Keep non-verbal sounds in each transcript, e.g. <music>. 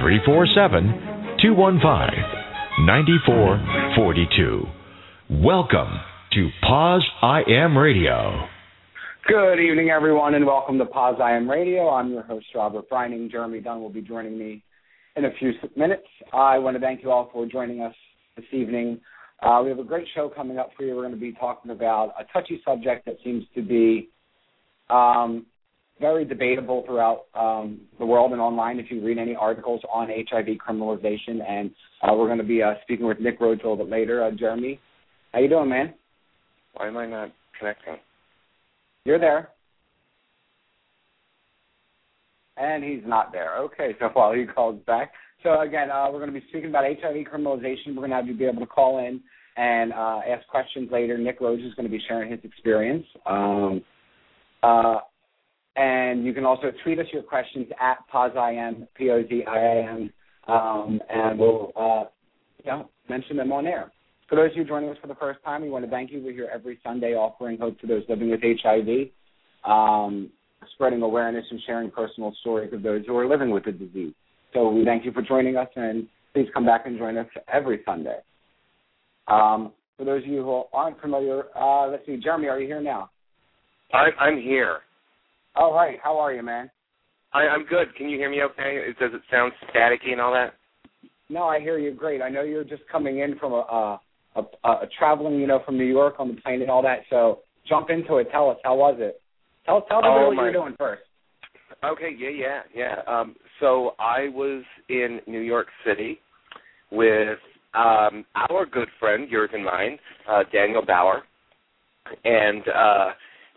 347 215 9442. Welcome to Poz I Am Radio. Good evening, everyone, and welcome to Poz I Am Radio. I'm your host, Robert Brining. Jeremy Dunn will be joining me in a few minutes. I want to thank you all for joining us this evening. Uh, we have a great show coming up for you. We're going to be talking about a touchy subject that seems to be um, very debatable throughout um, the world and online. If you read any articles on HIV criminalization, and uh, we're going to be uh, speaking with Nick Rhoades a little bit later. Uh, Jeremy, how you doing, man? Why am I not connecting? You're there. And he's not there. Okay, so <laughs> while he calls back. So again, uh, we're going to be speaking about HIV criminalization. We're going to have you be able to call in and uh, ask questions later. Nick Rhoades is going to be sharing his experience. Um, uh, and you can also tweet us your questions at POZIAM, P-O-Z-I-A-M, um, and we'll uh, you know, mention them on air. For those of you joining us for the first time, we want to thank you. We're here every Sunday offering hope to those living with HIV, um, spreading awareness and sharing personal stories of those who are living with the disease. So we thank you for joining us, and please come back and join us every Sunday. Um, for those of you who aren't familiar, uh, let's see, Jeremy, are you here now? I, I'm here. All right. How are you, man? I, I'm good. Can you hear me okay? Does it sound staticky and all that? No, I hear you great. I know you're just coming in from a, a, a, a traveling, you know, from New York on the plane and all that. So jump into it. Tell us how was it? Tell us tell them Oh, what my- you're doing first. Okay, yeah, yeah, yeah. Um, so I was in New York City with um, our good friend, yours and mine, uh, Daniel Bauer. And uh,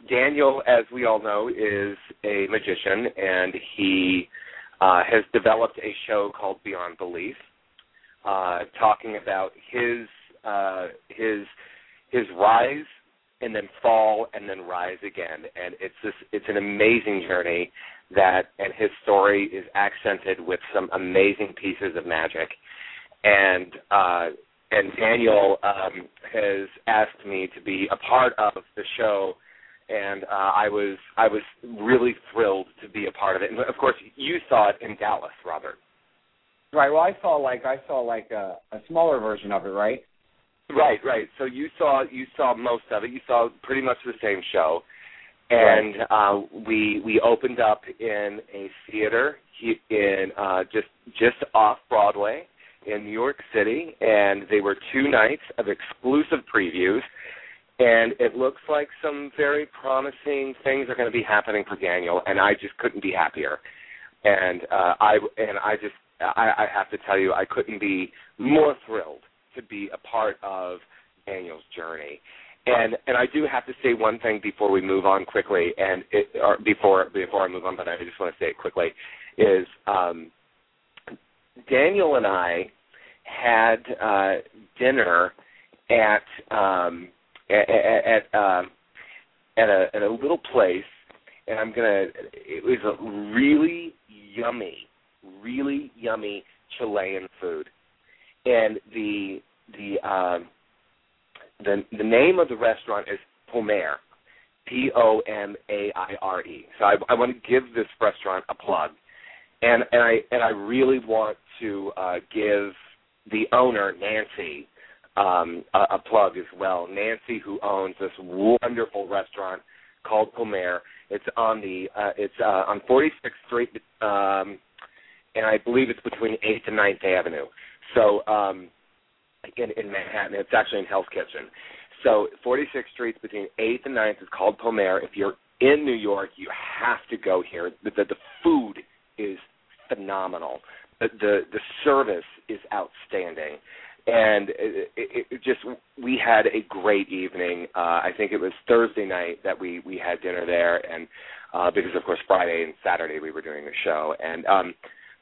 Daniel, as we all know, is a magician, and he uh, has developed a show called Beyond Belief, uh, talking about his uh, his his rise and then fall and then rise again. And it's this it's an amazing journey that and his story is accented with some amazing pieces of magic. And uh and Daniel um has asked me to be a part of the show and uh I was I was really thrilled to be a part of it. And of course you saw it in Dallas, Robert. Right. Well, I saw like I saw like a, a smaller version of it, right? Right, right. So you saw you saw most of it. You saw pretty much the same show, and uh, we we opened up in a theater he- in uh, just just off Broadway in New York City, and they were two nights of exclusive previews. And it looks like some very promising things are going to be happening for Daniel, and I just couldn't be happier. And uh, I and I just I, I have to tell you, I couldn't be more thrilled to be a part of Daniel's journey. And and I do have to say one thing before we move on quickly, and it, or before before I move on, but I just want to say it quickly, is um, Daniel and I had uh, dinner at um, at at, um, at a at a little place, and I'm gonna. It was a really yummy, really yummy Chilean food and the the um the the name of the restaurant is Pomaire, P O M A I R E. So I, I want to give this restaurant a plug, and and I and I really want to uh, give the owner Nancy um, a, a plug as well. Nancy, who owns this wonderful restaurant called Pomaire. It's on the uh, it's uh, on 46th Street, um, and I believe it's between 8th and 9th Avenue. So um, in, in Manhattan, it's actually in Hell's Kitchen. So 46th Street between 8th and 9th is called Pomaire. If you're in New York, you have to go here. The, the, the food is phenomenal. The, the the service is outstanding, and it, it, it just we had a great evening. Uh, I think it was Thursday night that we we had dinner there, and uh, because of course Friday and Saturday we were doing the show, and um,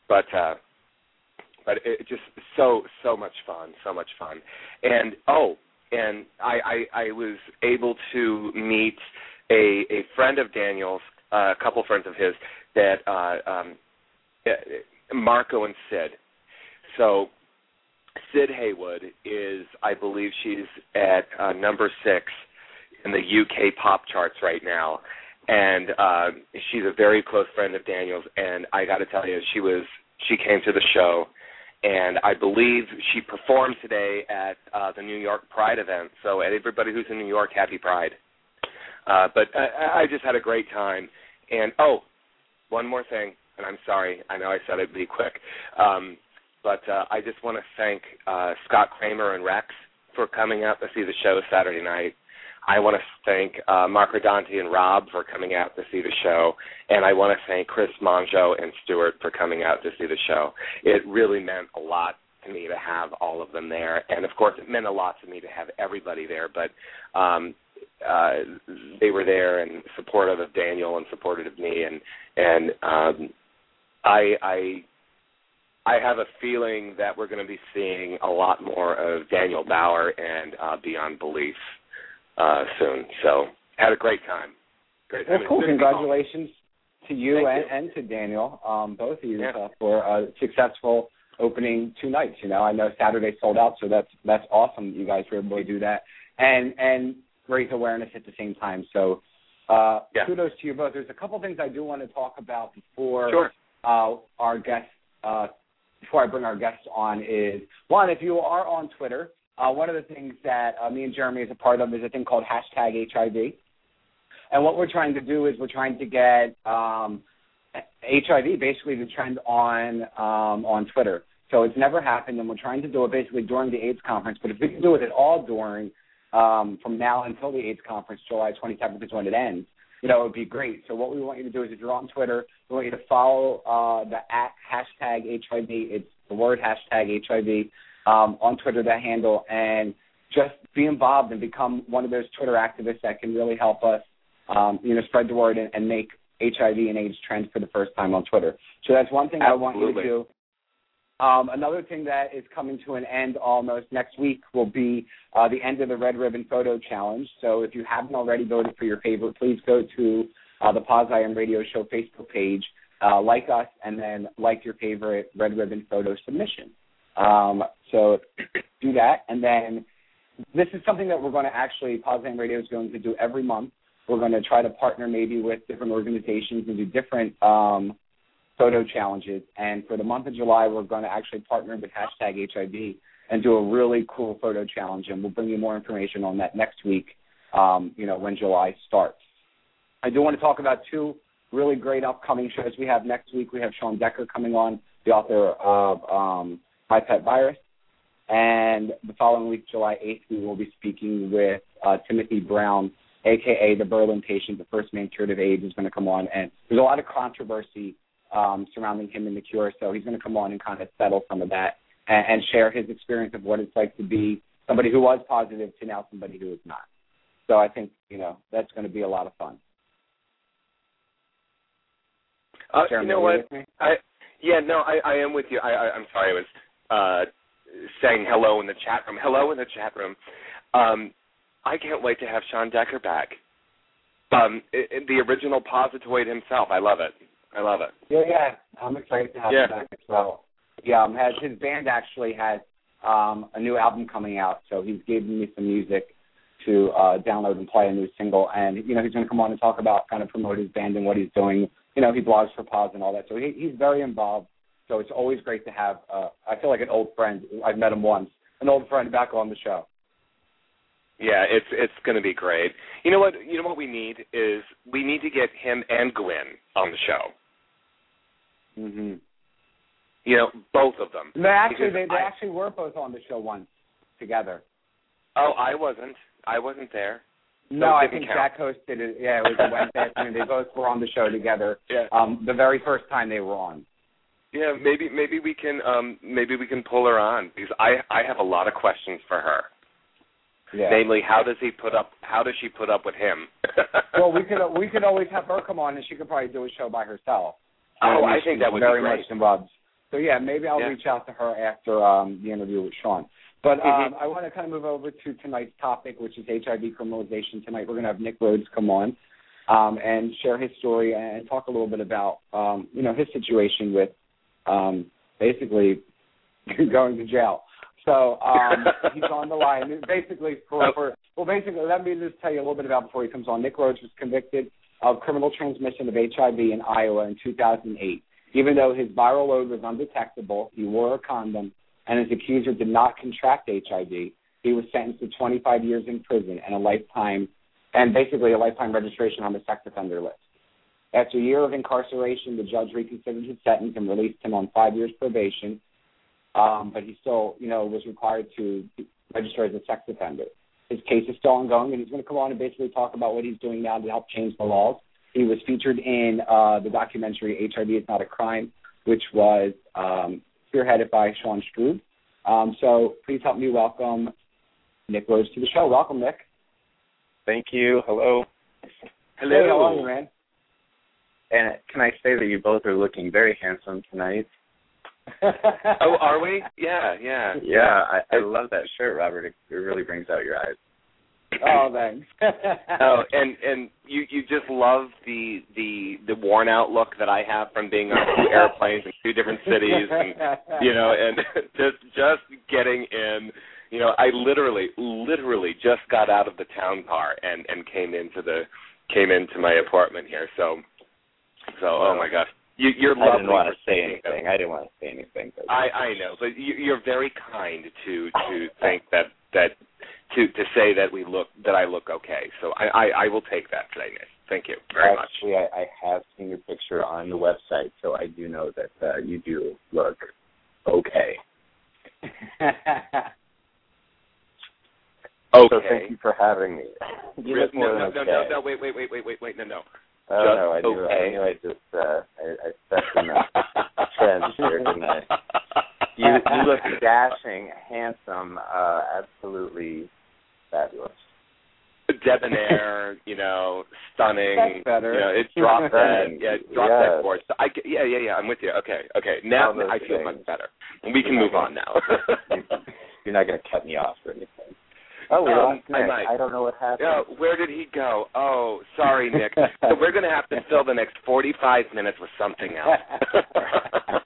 but uh, but it just so so much fun, so much fun. And oh, and I I, I was able to meet a a friend of Daniel's, uh, a couple friends of his that uh, um, uh, Marco and Sid. So Sid Haywood is, I believe, she's at uh, number six in the UK pop charts right now, and uh, she's a very close friend of Daniel's. And I got to tell you, she was she came to the show, and I believe she performed today at uh, the New York Pride event. So, everybody who's in New York, happy Pride. Uh, but I, I just had a great time. And oh, one more thing, and I'm sorry, I know I said it'd be quick. Um, but uh, I just want to thank uh, Scott Kramer and Rex for coming out to see the show Saturday night. I want to thank uh, Mark Rodante and Rob for coming out to see the show, and I want to thank Chris Monjo and Stuart for coming out to see the show. It really meant a lot to me to have all of them there, and of course, it meant a lot to me to have everybody there. But um, uh, they were there and supportive of Daniel and supportive of me, and and um, I I I have a feeling that we're going to be seeing a lot more of Daniel Bauer and uh, Beyond Belief uh, soon. So had a great time. Great time. Well, cool. Congratulations to you and, you and, to Daniel, um, both of you, yeah. uh, for a successful opening two nights. You know, I know Saturday sold out, so that's that's awesome. That you guys were able to do that and and raise awareness at the same time. So. Uh, yeah. Kudos to you both. There's a couple things I do want to talk about before sure. uh, our guests uh, before I bring our guests on is one, if you are on Twitter, uh, one of the things that uh, me and Jeremy is a part of is a thing called hashtag HIV. And what we're trying to do is we're trying to get um, HIV basically the trend on um, on Twitter. So it's never happened, and we're trying to do it basically during the AIDS conference. But if we can do it at all during um, from now until the AIDS conference, July 27th is when it ends, you know, it would be great. So what we want you to do is if you're on Twitter, we want you to follow uh, the at hashtag HIV. It's the word hashtag HIV um, on Twitter, that handle, and just be involved and become one of those Twitter activists that can really help us, um, you know, spread the word and, and make HIV and AIDS trend for the first time on Twitter. So that's one thing Absolutely. I want you to do. Um, another thing that is coming to an end almost next week will be uh, the end of the Red Ribbon Photo Challenge. So if you haven't already voted for your favorite, please go to uh, the Poz I Am Radio Show Facebook page, uh, like us, and then like your favorite Red Ribbon photo submission. Um, so <clears throat> do that, and then this is something that we're going to actually Poz I Am Radio is going to do every month. We're going to try to partner maybe with different organizations and do different um, photo challenges. And for the month of July, we're going to actually partner with hashtag HIV and do a really cool photo challenge. And we'll bring you more information on that next week, um, you know, when July starts. I do want to talk about two really great upcoming shows we have next week. We have Shawn Decker coming on, the author of um, My Pet Virus. And the following week, July 8th, we will be speaking with uh, Timothy Brown, aka the Berlin patient, the first man cured of AIDS, is going to come on. And there's a lot of controversy um, surrounding him and the cure. So he's going to come on and kind of settle some of that and, and share his experience of what it's like to be somebody who was positive to now somebody who is not. So I think you know that's going to be a lot of fun. Uh, you know what? I yeah, no, I, I am with you. I, I I'm sorry, I was uh, saying hello in the chat room. Hello in the chat room. Um, I can't wait to have Shawn Decker back. Um, it, it, the original Positoid himself. I love it. I love it. Yeah, yeah. I'm excited to have yeah. him back as well. Yeah, um, has his band actually has um a new album coming out, so he's giving me some music to uh download and play a new single and you know, he's gonna come on and talk about kind of promote his band and what he's doing. You know, he blogs for POZ and all that. So he he's very involved. So it's always great to have uh I feel like an old friend. I've met him once. An old friend back on the show. Yeah, it's it's going to be great. You know what? You know what we need is we need to get him and Gwen on the show. Mhm. You know, both of them. They actually they, they I, actually were both on the show once together. Oh, I wasn't. I wasn't there. No, I think count. Jack hosted it. Yeah, it was a Wednesday afternoon. They both were on the show together. Yeah. Um, the very first time they were on. Yeah, maybe maybe we can um maybe we can pull her on because I I have a lot of questions for her. Yeah. Namely, how does he put up? How does she put up with him? well, we <laughs> could we could always have her come on, and she could probably do a show by herself. Oh, I think that would very be great. much involved. So yeah, maybe I'll Yeah. reach out to her after um, the interview with Shawn. But um, Mhm. I want to kind of move over to tonight's topic, which is HIV criminalization. Tonight we're going to have Nick Rhoades come on um, and share his story and talk a little bit about um, you know his situation with um, basically <laughs> going to jail. So um, <laughs> he's on the line. Basically, for, for well, basically, let me just tell you a little bit about before he comes on. Nick Rhoades was convicted of criminal transmission of HIV in Iowa in 2008. Even though his viral load was undetectable, he wore a condom, and his accuser did not contract HIV. He was sentenced to 25 years in prison and a lifetime, and basically a lifetime registration on the sex offender list. After a year of incarceration, the judge reconsidered his sentence and released him on five years probation um, but he still, you know, was required to register as a sex offender. His case is still ongoing, and he's going to come on and basically talk about what he's doing now to help change the laws. He was featured in uh, the documentary HIV is Not a Crime, which was um, spearheaded by Sean Strub. Um, so please help me welcome Nick Rhoades to the show. Welcome, Nick. Thank you. Hello. Hello. Hey, how are you, man? And can I say that you both are looking very handsome tonight? <laughs> oh, are we? Yeah, yeah. Yeah, I, I love that shirt, Robert. It, it really brings out your eyes. oh, thanks. <laughs> Oh, and and you you just love the the the worn out look that I have from being on two <laughs> airplanes in two different cities, and you know, and just just getting in. You know, I literally literally just got out of the town car and and came into the came into my apartment here. So so oh my gosh, you, you're I didn't want to say anything. I didn't want to say anything. I I know, but you, you're very kind to to <laughs> think that that to to say that we look that I look okay. So I I, I will take that today, Nick. Thank you very much. Actually, I, I have seen your picture on the website, so I do know that uh, you do look okay. <laughs> Okay. So thank you for having me. You Re- look more no, no, than no, okay. no, no, wait, wait, wait, wait, wait, wait, no, no. Oh Just no, I knew, okay. I knew I just uh, I, I stepped in the <laughs> trend here, didn't I? You you look <laughs> dashing, handsome, uh, absolutely fabulous. Debonair, you know, stunning. That's better. You know, it's drop dead. Stunning. Yeah, drop Yes. dead gorgeous. So I yeah, yeah, yeah. I'm with you. Okay, okay. Now I feel things. much better. We can move on now. <laughs> You're not going to cut me off or anything. Oh, we Um, lost I Nick. might. I don't know what happened. Yeah, where did he go? Oh, sorry, Nick. so we're going to have to fill the next 45 minutes with something else. <laughs>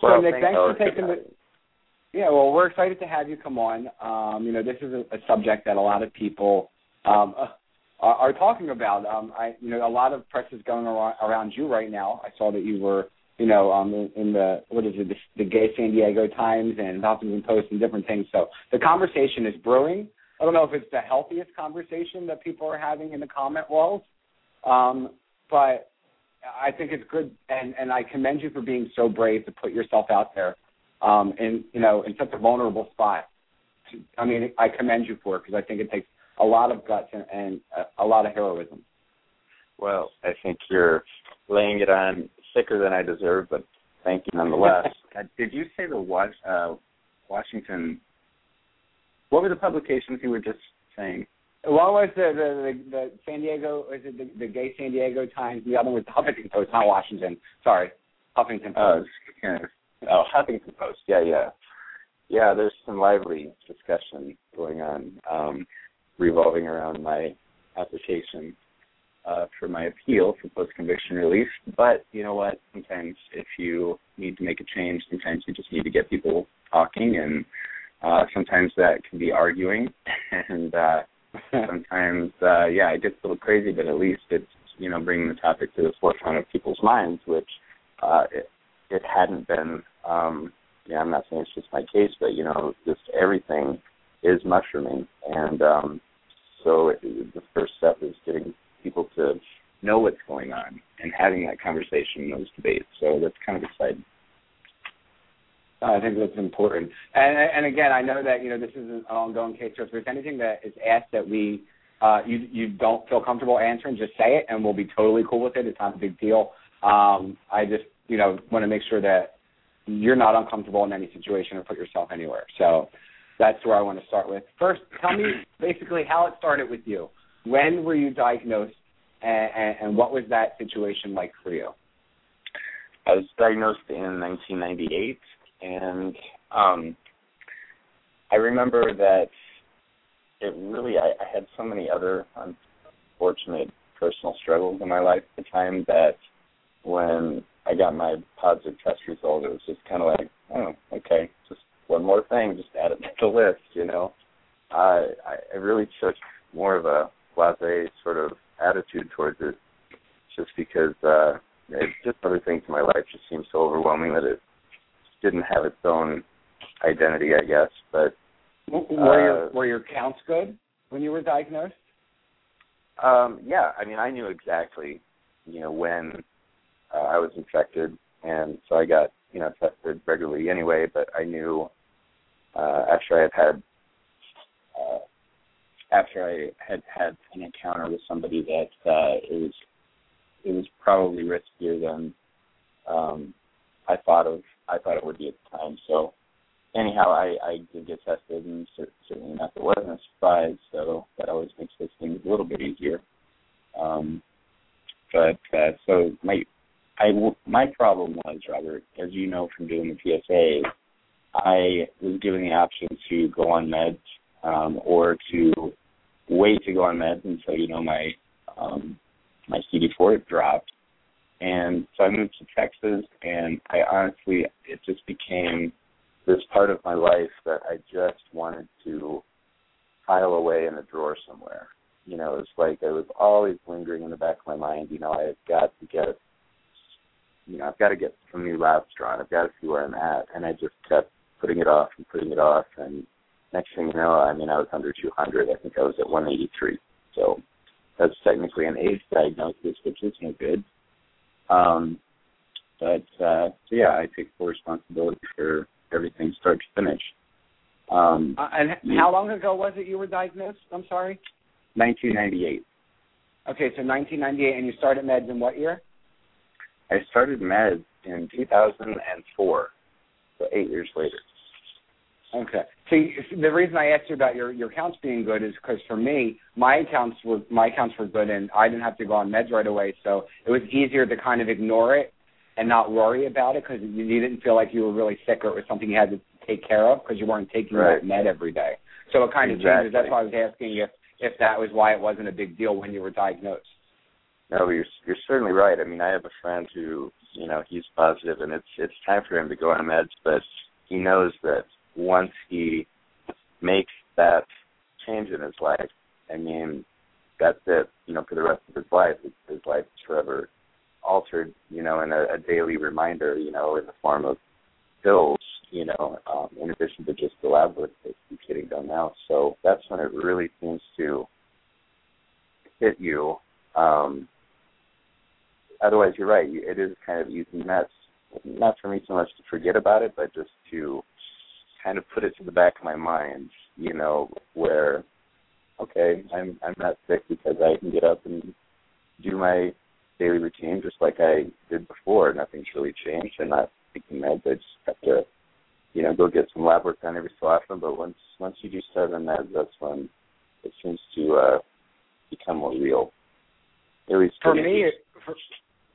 So, well, Nick, thank- thanks oh, for taking the- Yeah, well, we're excited to have you come on. Um, you know, this is a, a subject that a lot of people um, uh, are, are talking about. Um, I, you know, a lot of press is going around, around you right now. I saw that you were, you know, um, in, in the what is it, the, the Gay San Diego Times and Huffington Post and different things. So the conversation is brewing. I don't know if it's the healthiest conversation that people are having in the comment walls, um, but I think it's good, and and I commend you for being so brave to put yourself out there, um, in you know in such a vulnerable spot. I mean, I commend you for it because I think it takes a lot of guts and, and a, a lot of heroism. Well, I think you're laying it on thicker than I deserve, but thank you nonetheless. <laughs> did you say the Was- uh, Washington? What were the publications you were just saying? One was the the, the, the San Diego, is it the, the Gay San Diego Times? The other was the Huffington Post, not Washington. Sorry, Huffington Oh, Post. it's kind of, oh, Huffington Post. Yeah, yeah, yeah. There's some lively discussion going on um, revolving around my application uh, for my appeal for post-conviction relief. But you know what? Sometimes if you need to make a change, sometimes you just need to get people talking, and uh, sometimes that can be arguing, <laughs> and uh, <laughs> sometimes, uh, yeah, it gets a little crazy. But at least it's you know bringing the topic to the forefront of people's minds, which uh, it, it hadn't been. Um, yeah, I'm not saying it's just my case, but you know, just everything is mushrooming, and um, so it, the first step is getting people to know what's going on and having that conversation, and those debates. So that's kind of exciting. I think that's important. And and again, I know that you know this is an ongoing case. So if there's anything that is asked that we uh, you you don't feel comfortable answering, just say it, and we'll be totally cool with it. It's not a big deal. Um, I just you know want to make sure that you're not uncomfortable in any situation or put yourself anywhere. So that's where I want to start with. First, tell me basically how it started with you. When were you diagnosed, and, and, what was that situation like for you? I was diagnosed in 1998, and um, I remember that it really I, I had so many other unfortunate personal struggles in my life at the time that when I got my positive test result, it was just kind of like, oh, okay, just one more thing, just add it to the list, you know. I I really took more of a blase sort of attitude towards it, just because uh, it, just other things in my life just seemed so overwhelming that it didn't have its own identity, I guess. But were your were your counts good when you were diagnosed? Um, yeah, I mean, I knew exactly, you know, when uh, I was infected, and so I got, you know, tested regularly anyway. But I knew uh, after I had had uh, after I had had an encounter with somebody that uh, it was it was probably riskier than um, I thought of I thought it would be at the time. So anyhow, I, I did get tested, and certainly enough, it wasn't a surprise. So that always makes those things a little bit easier. Um, but uh, so my I my problem was Robert, as you know from doing the PSA, I was given the option to go on meds um, or to wait to go on meds until you know my um, my CD4 dropped. And so I moved to Texas, and I honestly, it just became this part of my life that I just wanted to file away in a drawer somewhere. You know, it was like it was always lingering in the back of my mind. You know, I've got to get, you know, I've got to get some new labs drawn. I've got to see where I'm at, and I just kept putting it off and putting it off. And next thing you know, I mean, I was under 200. I think I was at 183. So that's technically an AIDS diagnosis, which is no good. Um, but uh, so yeah, I take full responsibility for everything start to finish. Um, uh, and how long ago was it you were diagnosed? I'm sorry. 1998. Okay, so 1998, and you started meds in what year? I started meds in 2004, so eight years later. Okay. See, the reason I asked you about your your counts being good is because for me, my counts were my counts were good, and I didn't have to go on meds right away, so it was easier to kind of ignore it and not worry about it because you, you didn't feel like you were really sick or it was something you had to take care of because you weren't taking right. that med every day. So it kind of exactly. changes. That's why I was asking if if that was why it wasn't a big deal when you were diagnosed. No, you're you're certainly right. I mean, I have a friend who, you know, he's positive, and it's it's time for him to go on meds, but he knows that once he makes that change in his life, I mean, that's it. You know, for the rest of his life, his life is forever altered, you know, in a, a daily reminder, you know, in the form of pills, you know, um, in addition to just the lab work that he's getting done now. So that's when it really seems to hit you. Um, otherwise, you're right. It is kind of using that, not for me so much to forget about it, but just to kind of put it to the back of my mind, you know, where okay, I'm I'm not sick because I can get up and do my daily routine just like I did before. Nothing's really changed. I'm not taking meds. I just have to, you know, go get some lab work done every so often. But once once you do start on meds, that's when it seems to uh become more real. At least for me, for,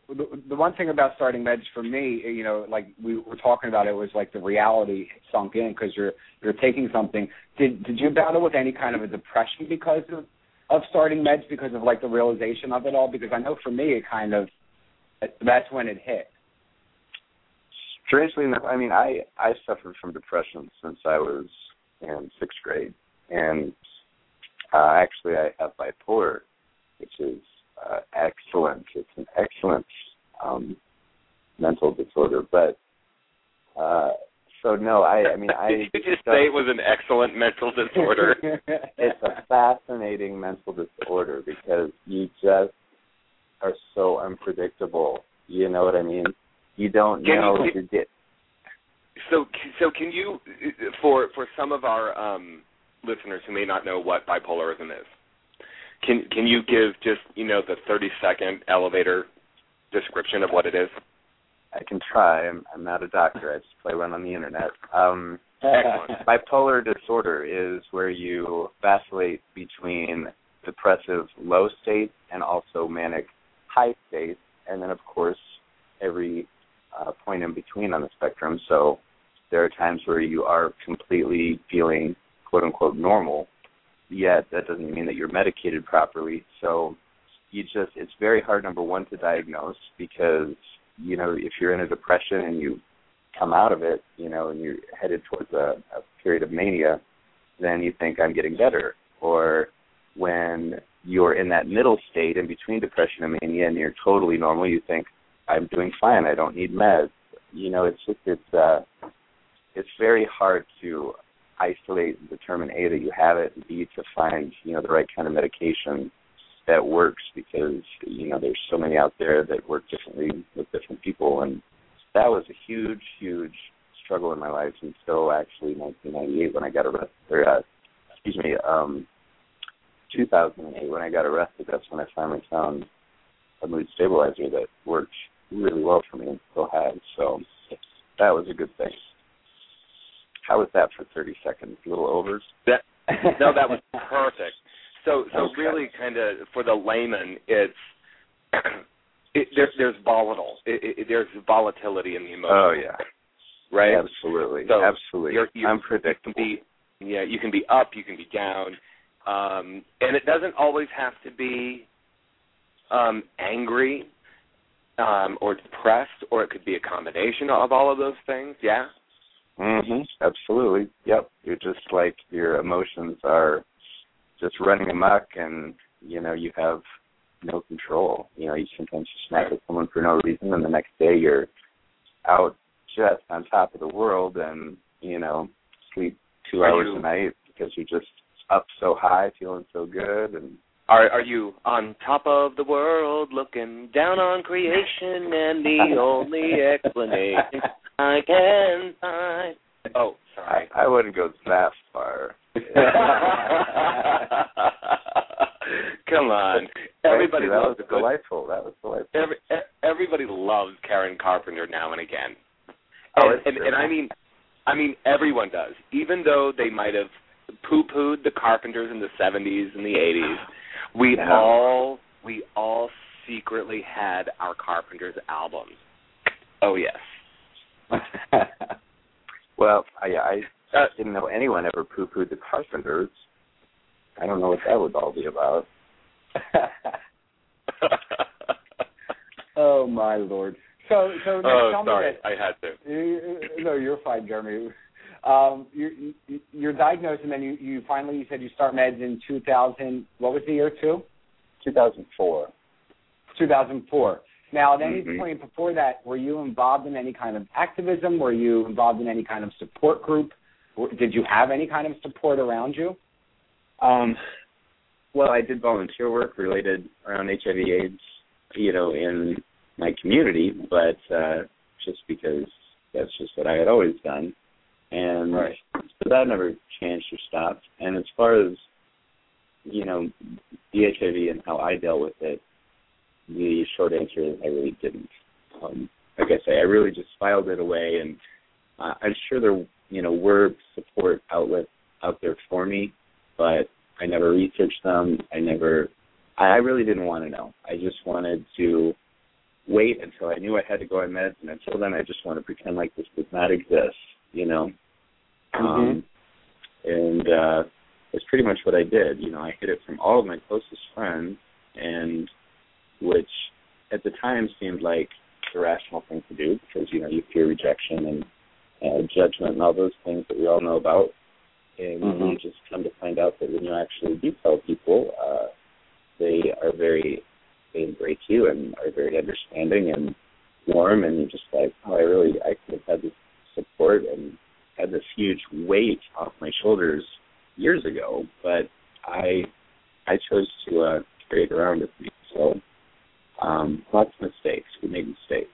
the, the one thing about starting meds for me, you know, like we were talking about, it was like the reality sunk in because you're you're taking something. Did did you battle with any kind of a depression because of of starting meds because of like the realization of it all? Because I know for me, it kind of that's when it hit. Strangely enough, I mean, I I suffered from depression since I was in sixth grade, and uh, actually I have bipolar, which is uh, excellent. It's an excellent um, mental disorder, but uh, so no, I I mean I <laughs> Did you just say it was an excellent mental disorder? <laughs> it's a fascinating mental disorder because you just are so unpredictable. You know what I mean? You don't Can know you- what you get. So, so can you, for for some of our um, listeners who may not know what bipolarism is, can can you give just you know the thirty second elevator description of what it is? I can try. I'm I'm not a doctor. I just play around on the internet. Um <laughs> bipolar disorder is where you vacillate between depressive low states and also manic high states, and then of course every uh, point in between on the spectrum. So there are times where you are completely feeling quote unquote normal, yet that doesn't mean that you're medicated properly. So you just it's very hard number one to diagnose because you know if you're in a depression and you come out of it, you know, and you're headed towards a, a period of mania, then you think I'm getting better. Or when you're in that middle state in between depression and mania and you're totally normal, you think I'm doing fine. I don't need meds. You know, it's just it's uh it's very hard to isolate and determine A that you have it and B to find, you know, the right kind of medication that works because, you know, there's so many out there that work differently with different people and that was a huge, huge struggle in my life until actually 1998 when I got arrested. Or, uh, excuse me, um, 2008 when I got arrested. That's when I finally found a mood stabilizer that worked really well for me and still has. So that was a good thing. How was that for 30 seconds? A little over? That, <laughs> no, that was perfect. So, so okay. really, kind of for the layman, it's <clears throat> it, there, there's volatile. It, it, there's volatility in the emotion. Oh yeah, right. Absolutely, so absolutely. You're, you're, Unpredictable. You be, yeah, you can be up, you can be down, um, and it doesn't always have to be um, angry um, or depressed, or it could be a combination of all of those things. Yeah. Mhm. Absolutely. Yep. You're just like your emotions are just running amok, and you know you have no control. You know, you sometimes you snap at someone for no reason, and the next day you're out just on top of the world, and you know, sleep two are hours you, a night because you're just up so high, feeling so good, and are are you on top of the world, looking down on creation, and the <laughs> only explanation I can find? Oh, sorry. I, I wouldn't go that far. <laughs> Come on, everybody that loves was good, delightful. That was delightful. Every, everybody loves Karen Carpenter now and again. Oh, and, and, and I mean, I mean, everyone does. Even though they might have poo-pooed the Carpenters in the '70s and the '80s, we Yeah. all we all secretly had our Carpenters albums. Oh yes. <laughs> well, I, I Uh, didn't know anyone ever poo-pooed the Carpenters. I don't know what that would all be about. <laughs> oh my lord. So so Nick, oh, tell sorry, me I had to. You- No, you're fine, Jeremy. Um, you're, you- you're diagnosed, and then you, you finally you said you start meds in 2000. What was the year? Two. 2004. 2004. Now, at any Mhm. point before that, were you involved in any kind of activism? Were you involved in any kind of support group? Did you have any kind of support around you? Um, well, I did volunteer work related around HIV/AIDS, you know, in my community, but uh, just because that's just what I had always done, and Right. so that never changed or stopped. And as far as you know, the HIV and how I dealt with it, the short answer is I really didn't. Um, like I say, I really just filed it away, and uh, I'm sure there, you know, were support outlets out there for me, but I never researched them. I never, I I really didn't want to know. I just wanted to wait until I knew I had to go on meds, and until then, I just want to pretend like this does not exist, you know. Um, and uh, that's pretty much what I did. You know, I hid it from all of my closest friends, and which at the time seemed like the rational thing to do because you know you fear rejection and uh, judgment and all those things that we all know about. And Mhm. you just come to find out that when you actually do tell people, uh, they are very, they embrace you and are very understanding and warm, and you're just like, oh, I really, I could have had this support and had this huge weight off my shoulders years ago, but I, I chose to uh, carry it around with me. So, um, lots of mistakes. We made mistakes.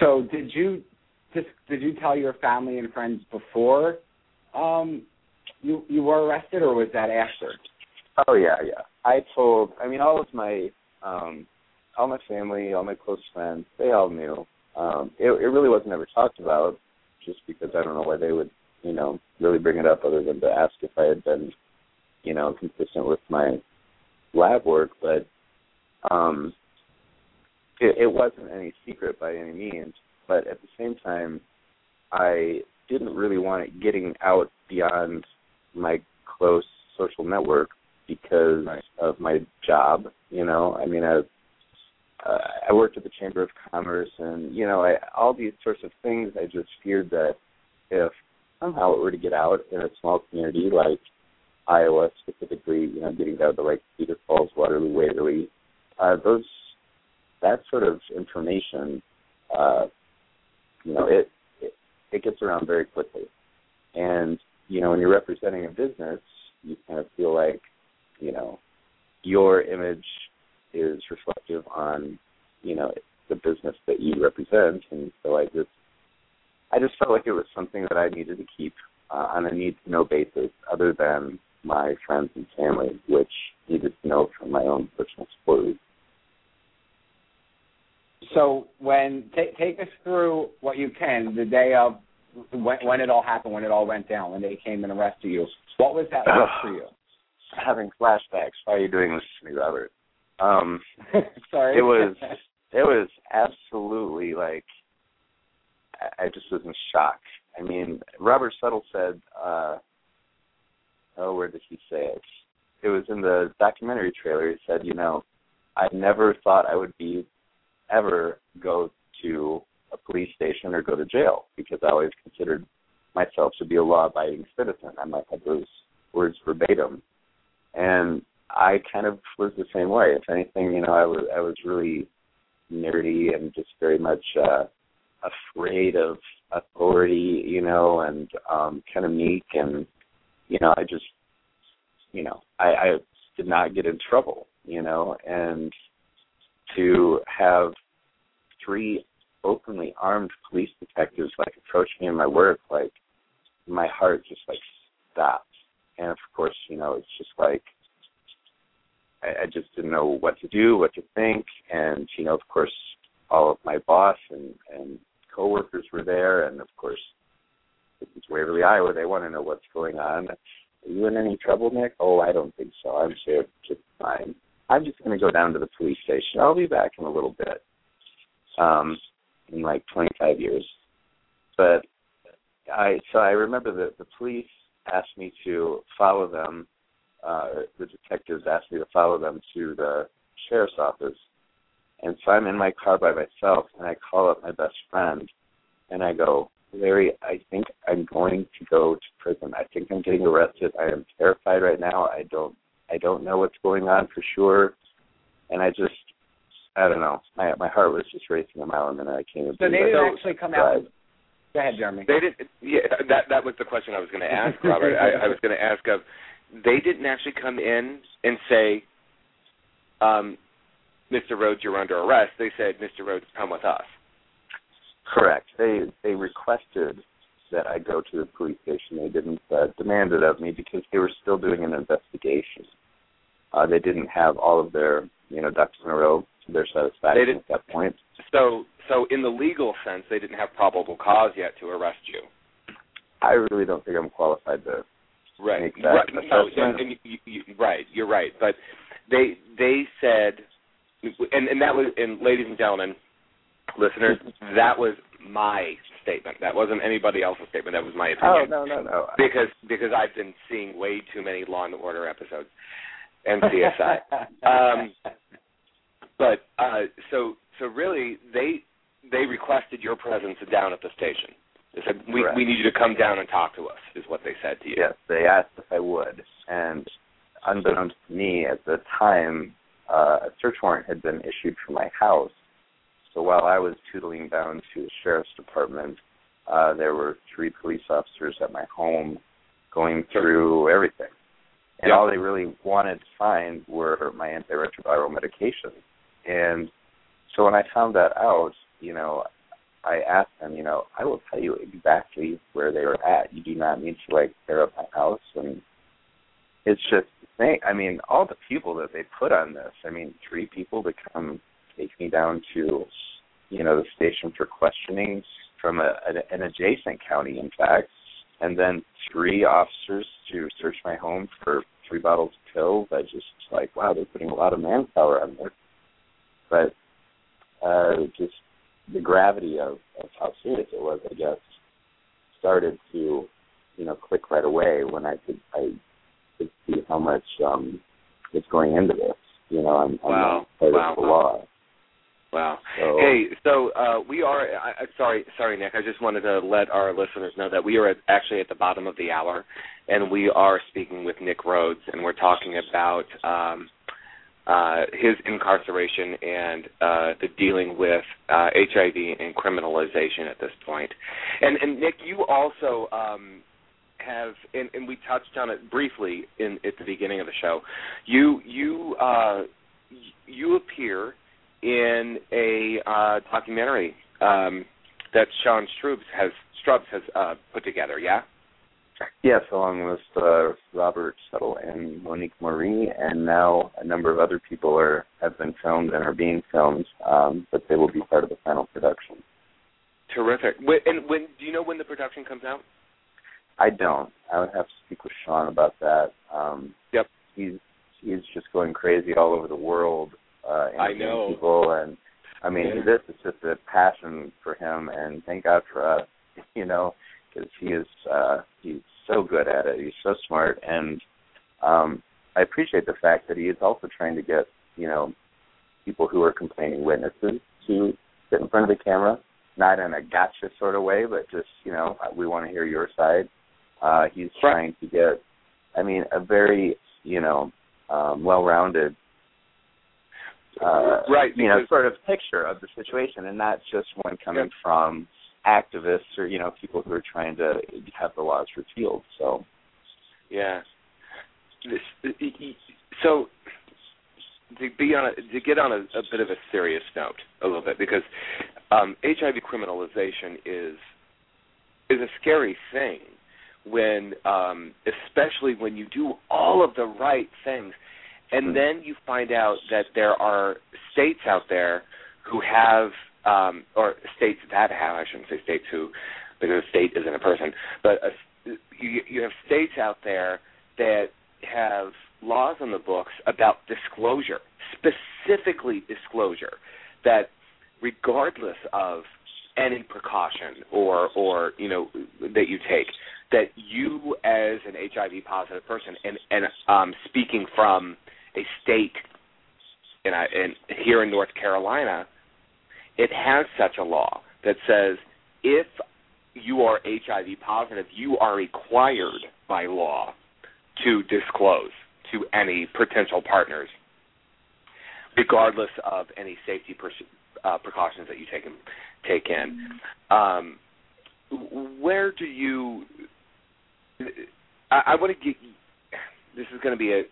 So did you just did you tell your family and friends before um, you you were arrested, or was that after? Oh yeah, yeah. I told. I mean, all of my, um, all my family, all my close friends, they all knew. Um, it, it really wasn't ever talked about, just because I don't know why they would, you know, really bring it up, other than to ask if I had been, you know, consistent with my lab work. But um, it, it wasn't any secret by any means, but at the same time, I didn't really want it getting out beyond my close social network because Right. of my job. You know, I mean, I uh, I worked at the Chamber of Commerce, and you know, I, all these sorts of things. I just feared that if somehow it were to get out in a small community like Iowa, specifically, you know, getting down to like Cedar Falls, Waterloo, Waverly, uh, those that sort of information, uh, you know, it, it it gets around very quickly, and you know, when you're representing a business, you kind of feel like, you know, your image is reflective on, you know, the business that you represent, and so I just, I just felt like it was something that I needed to keep uh, on a need to know basis, other than my friends and family, which needed to know from my own personal story. So when take take us through what you can the day of when, when it all happened, when it all went down, when they came and arrested you. What was that like <sighs> for you? Having flashbacks. Why are you doing this to me, Robert? Um, <laughs> Sorry. it was it was absolutely like I, I just was in shock. I mean, Robert Suttle said, uh oh, where did he say it? It was in the documentary trailer. He said, you know, I never thought I would be ever go to a police station or go to jail because I always considered myself to be a law abiding citizen. I might have those words verbatim. And I kind of was the same way. If anything, you know, I was I was really nerdy and just very much uh afraid of authority, you know, and um kind of meek and you know, I just you know, I, I did not get in trouble, you know, and to have three openly armed police detectives like approach me in my work, like my heart just like stopped. And of course, you know, it's just like I, I just didn't know what to do, what to think, and you know, of course, all of my boss and and coworkers were there, and of course, is Waverly, Iowa. They want to know what's going on. Are you in any trouble, Nick? Oh, I don't think so. I'm sure just fine. I'm just going to go down to the police station. I'll be back in a little bit. Um, in like 25 years. But I so I remember that the police asked me to follow them. Uh, the detectives asked me to follow them to the sheriff's office, and so I'm in my car by myself, and I call up my best friend, and I go, Larry, I think I'm going to go to prison. I think I'm getting arrested. I am terrified right now. I don't I don't know what's going on for sure, and I just I don't know. My my heart was just racing a mile a minute. I can't. even So they didn't I- actually come out. Go ahead, Jeremy. They did. Yeah, that that was the question I was going to ask, <laughs> Robert. I, I was going to ask of. They didn't actually come in and say, um, "Mr. Rhoades, you're under arrest." They said, "Mr. Rhoades, come with us." Correct. They they requested that I go to the police station. They didn't uh, demand it of me because they were still doing an investigation. Uh, they didn't have all of their you know ducks in a row to their satisfaction at that point. So, so in the legal sense, they didn't have probable cause yet to arrest you. I really don't think I'm qualified to Right. Right. No, and, you, you, right. You're right. But they they said, and and that was, and ladies and gentlemen, listeners, that was my statement. That wasn't anybody else's statement. That was my opinion. Oh opinion. no no no. Because because I've been seeing way too many Law and Order episodes and CSI. <laughs> Um, but uh, so so really, they they requested your presence down at the station. They said we Correct. we need you to come down and talk to us. Is what they said to you. Yes, they asked if I would, and unbeknownst to me, at the time, uh, a search warrant had been issued for my house. So while I was tootling down to the sheriff's department, uh, there were three police officers at my home going through everything. And Yeah. all they really wanted to find were my antiretroviral medications. And so when I found that out, you know, I asked them, you know, I will tell you exactly where they were at. You do not need to like tear up my house and it's just they I mean, all the people that they put on this, I mean, three people to come take me down to, you know, the station for questioning from a, an, adjacent county, in fact, and then three officers to search my home for three bottles of pills. I just like, wow, they're putting a lot of manpower on this. But uh, just the gravity of, of how serious it was, I guess, started to, you know, click right away when I could I could see how much um is going into this. You know, I'm, wow. Part wow. of the law. Wow. So, hey, so uh, we are. I, I, sorry, sorry, Nick. I just wanted to let our listeners know that we are at, actually at the bottom of the hour, and we are speaking with Nick Rhoades, and we're talking about um, uh, his incarceration and uh, the dealing with uh, HIV and criminalization at this point. And, and Nick, you also um, have, and, and we touched on it briefly in at the beginning of the show. You you uh, you appear in a uh, documentary um, that Sean Strub's has Strub's has uh, put together. Yeah. Yes, along with uh, Robert Suttle and Monique Moree, and now a number of other people are have been filmed and are being filmed, um, but they will be part of the final production. Terrific. When, and when do you know when the production comes out? I don't. I would have to speak with Sean about that. Um, yep. He's he's just going crazy all over the world. Uh, I know. People and I mean, Yeah. this is just a passion for him, and thank God for us. <laughs> You know, because he is uh, he's so good at it. He's so smart, and um, I appreciate the fact that he is also trying to get you know people who are complaining witnesses to sit in front of the camera, not in a gotcha sort of way, but just you know we want to hear your side. Uh, he's trying to get, I mean, a very you know um, well-rounded uh, Right, you know, sort of picture of the situation, and not just one coming Yep. from activists or you know people who are trying to have the laws repealed. So Yeah. So to be on a, to get on a, a bit of a serious note a little bit because um, HIV criminalization is is a scary thing when um, especially when you do all of the right things and then you find out that there are states out there who have um, or states that have I shouldn't say states who because a state isn't a person but a, you, you have states out there that have laws on the books about disclosure, specifically disclosure, that regardless of any precaution or or you know that you take, that you as an HIV positive person and and um, speaking from a state in, a, in here in North Carolina, it has such a law that says if you are HIV positive, you are required by law to disclose to any potential partners, regardless of any safety pers- uh, precautions that you take in, take in. Um, where do you? I, I want to get. This is going to be a.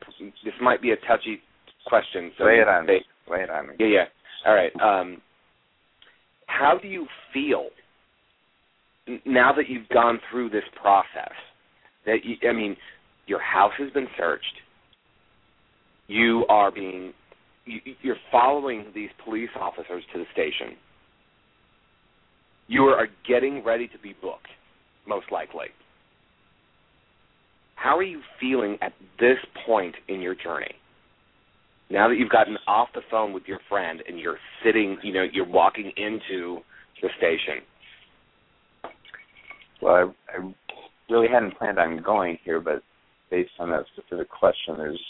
This might be a touchy question. So lay it on me. Lay it on me. yeah, yeah. All right. Um, how do you feel now that you've gone through this process? That you, I mean, your house has been searched. You are being, you, you're following these police officers to the station. You are getting ready to be booked, most likely. How are you feeling at this point in your journey? Now that you've gotten off the phone with your friend and you're sitting, you know, you're walking into the station. Well, I, I really hadn't planned on going here, but based on that specific question, there's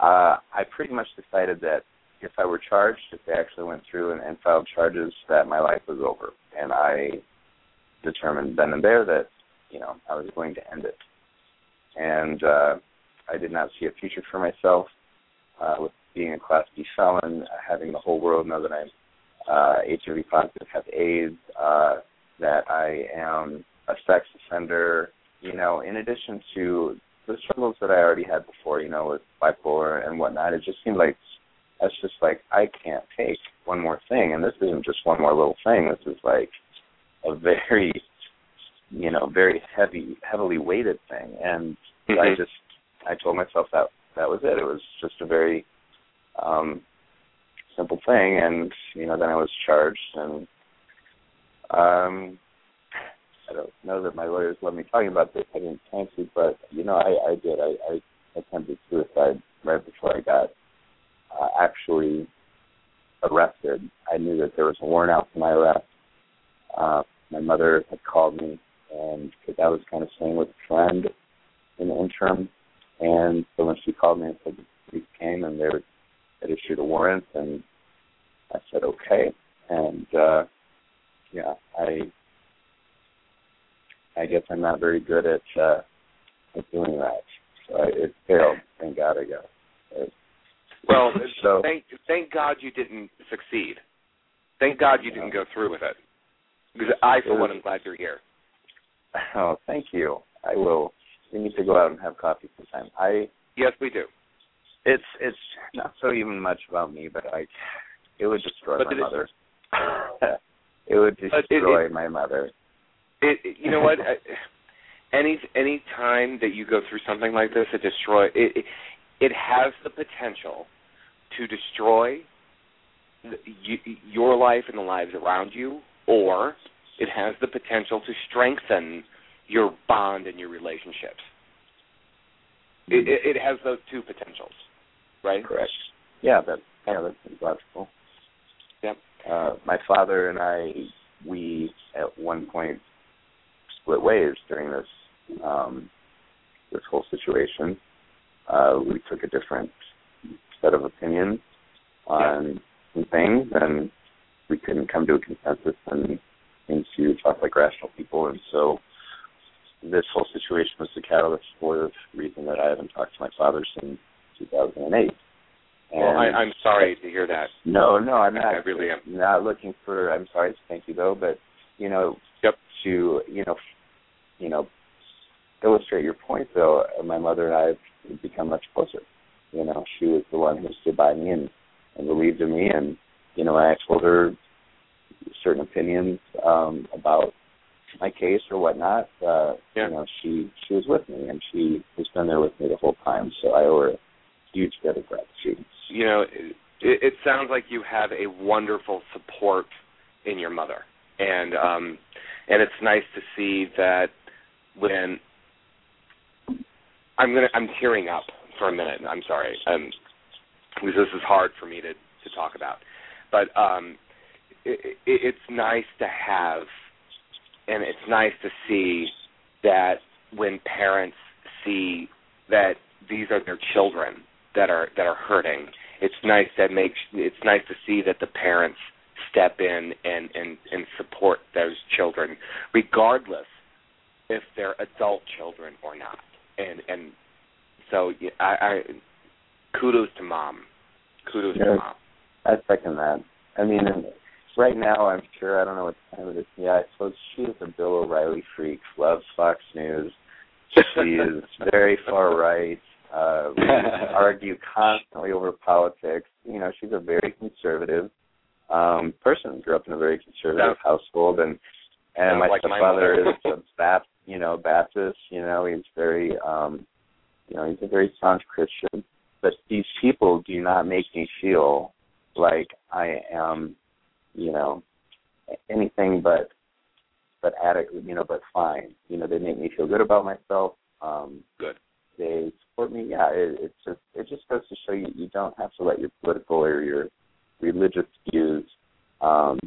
uh, I pretty much decided that if I were charged, if they actually went through and, and filed charges, that my life was over, and I determined then and there that you know I was going to end it, and uh, I did not see a future for myself uh, with being a Class B felon, uh, having the whole world know that I'm uh, HIV positive, have AIDS, uh, that I am a sex offender, you know, in addition to the struggles that I already had before, you know, with bipolar and whatnot, it just seemed like that's just like I can't take one more thing, and this isn't just one more little thing. This is like a very, you know, very heavy, heavily weighted thing, and I Mhm. just I told myself that that was it. It was just a very um simple thing, and you know, then I was charged, and um I don't know that my lawyers love me talking about this. I didn't plan but you know, I, I did. I, I attempted suicide right before I got uh, actually arrested. I knew that there was a warrant out for my arrest. Uh, my mother had called me, and because I was kind of staying with a friend in the interim, and so when she called me and said the police came and they had issued a warrant, and I said okay, and uh, yeah, I I guess I'm not very good at uh, at doing that. So I, it failed. Thank God I got it. Well, <laughs> so, thank thank God you didn't succeed. Thank God you didn't go through with it. Because I, for one, am glad you're here. Oh, thank you. I will. We need to go out and have coffee sometime. I yes, we do. It's it's not so even much about me, but I it would destroy but my mother. it would destroy it, it, my mother. It, you know what? any any time that you go through something like this, it destroy it. It, it has the potential to destroy you, your life and the lives around you, or it has the potential to strengthen your bond and your relationships. It, it, it has those two potentials, right? Correct. Yeah, that yeah, that's logical. Yep. Uh, my father and I, we at one point split ways during this um, this whole situation. Uh, we took a different set of opinions on yeah. some things, and we couldn't come to a consensus and things to talk like rational people. And so this whole situation was the catalyst for the reason that I haven't talked to my father since 2008. And well, I, I'm sorry to hear that. No, no, I'm not. I really am not looking for. I'm sorry. To thank you though, but you know, yep. to you know, you know, illustrate your point though, my mother and I have become much closer. You know, she was the one who stood by me and and believed in me, and you know, I told her certain opinions um about my case or whatnot, uh, yeah. you know, she she was with me and she has been there with me the whole time. So I owe her a huge debt of gratitude. You know, it, it sounds like you have a wonderful support in your mother, and um, and it's nice to see that when I'm gonna I'm tearing up for a minute. I'm sorry, um, because this is hard for me to to talk about, but um, it, it, it's nice to have and it's nice to see that when parents see that these are their children that are that are hurting it's nice that makes it's nice to see that the parents step in and and and support those children regardless if they're adult children or not. And and so i i kudos to mom. Kudos yeah, to mom. I second that. I mean right now, I'm sure I don't know what time it is. Yeah, I suppose she is a Bill O'Reilly freak. Loves Fox News. She is <laughs> very far right. Uh, we argue constantly over politics. You know, she's a very conservative um person. Grew up in a very conservative Sounds, household, and and my like stepfather is a Baptist. You know, Baptist. You know, he's very, um you know, he's a very staunch Christian. But these people do not make me feel like I am you know, anything but but adequate, you know, but fine. You know, they make me feel good about myself. Um, good. They support me. Yeah, it, it's just it just goes to show you you don't have to let your political or your religious views um,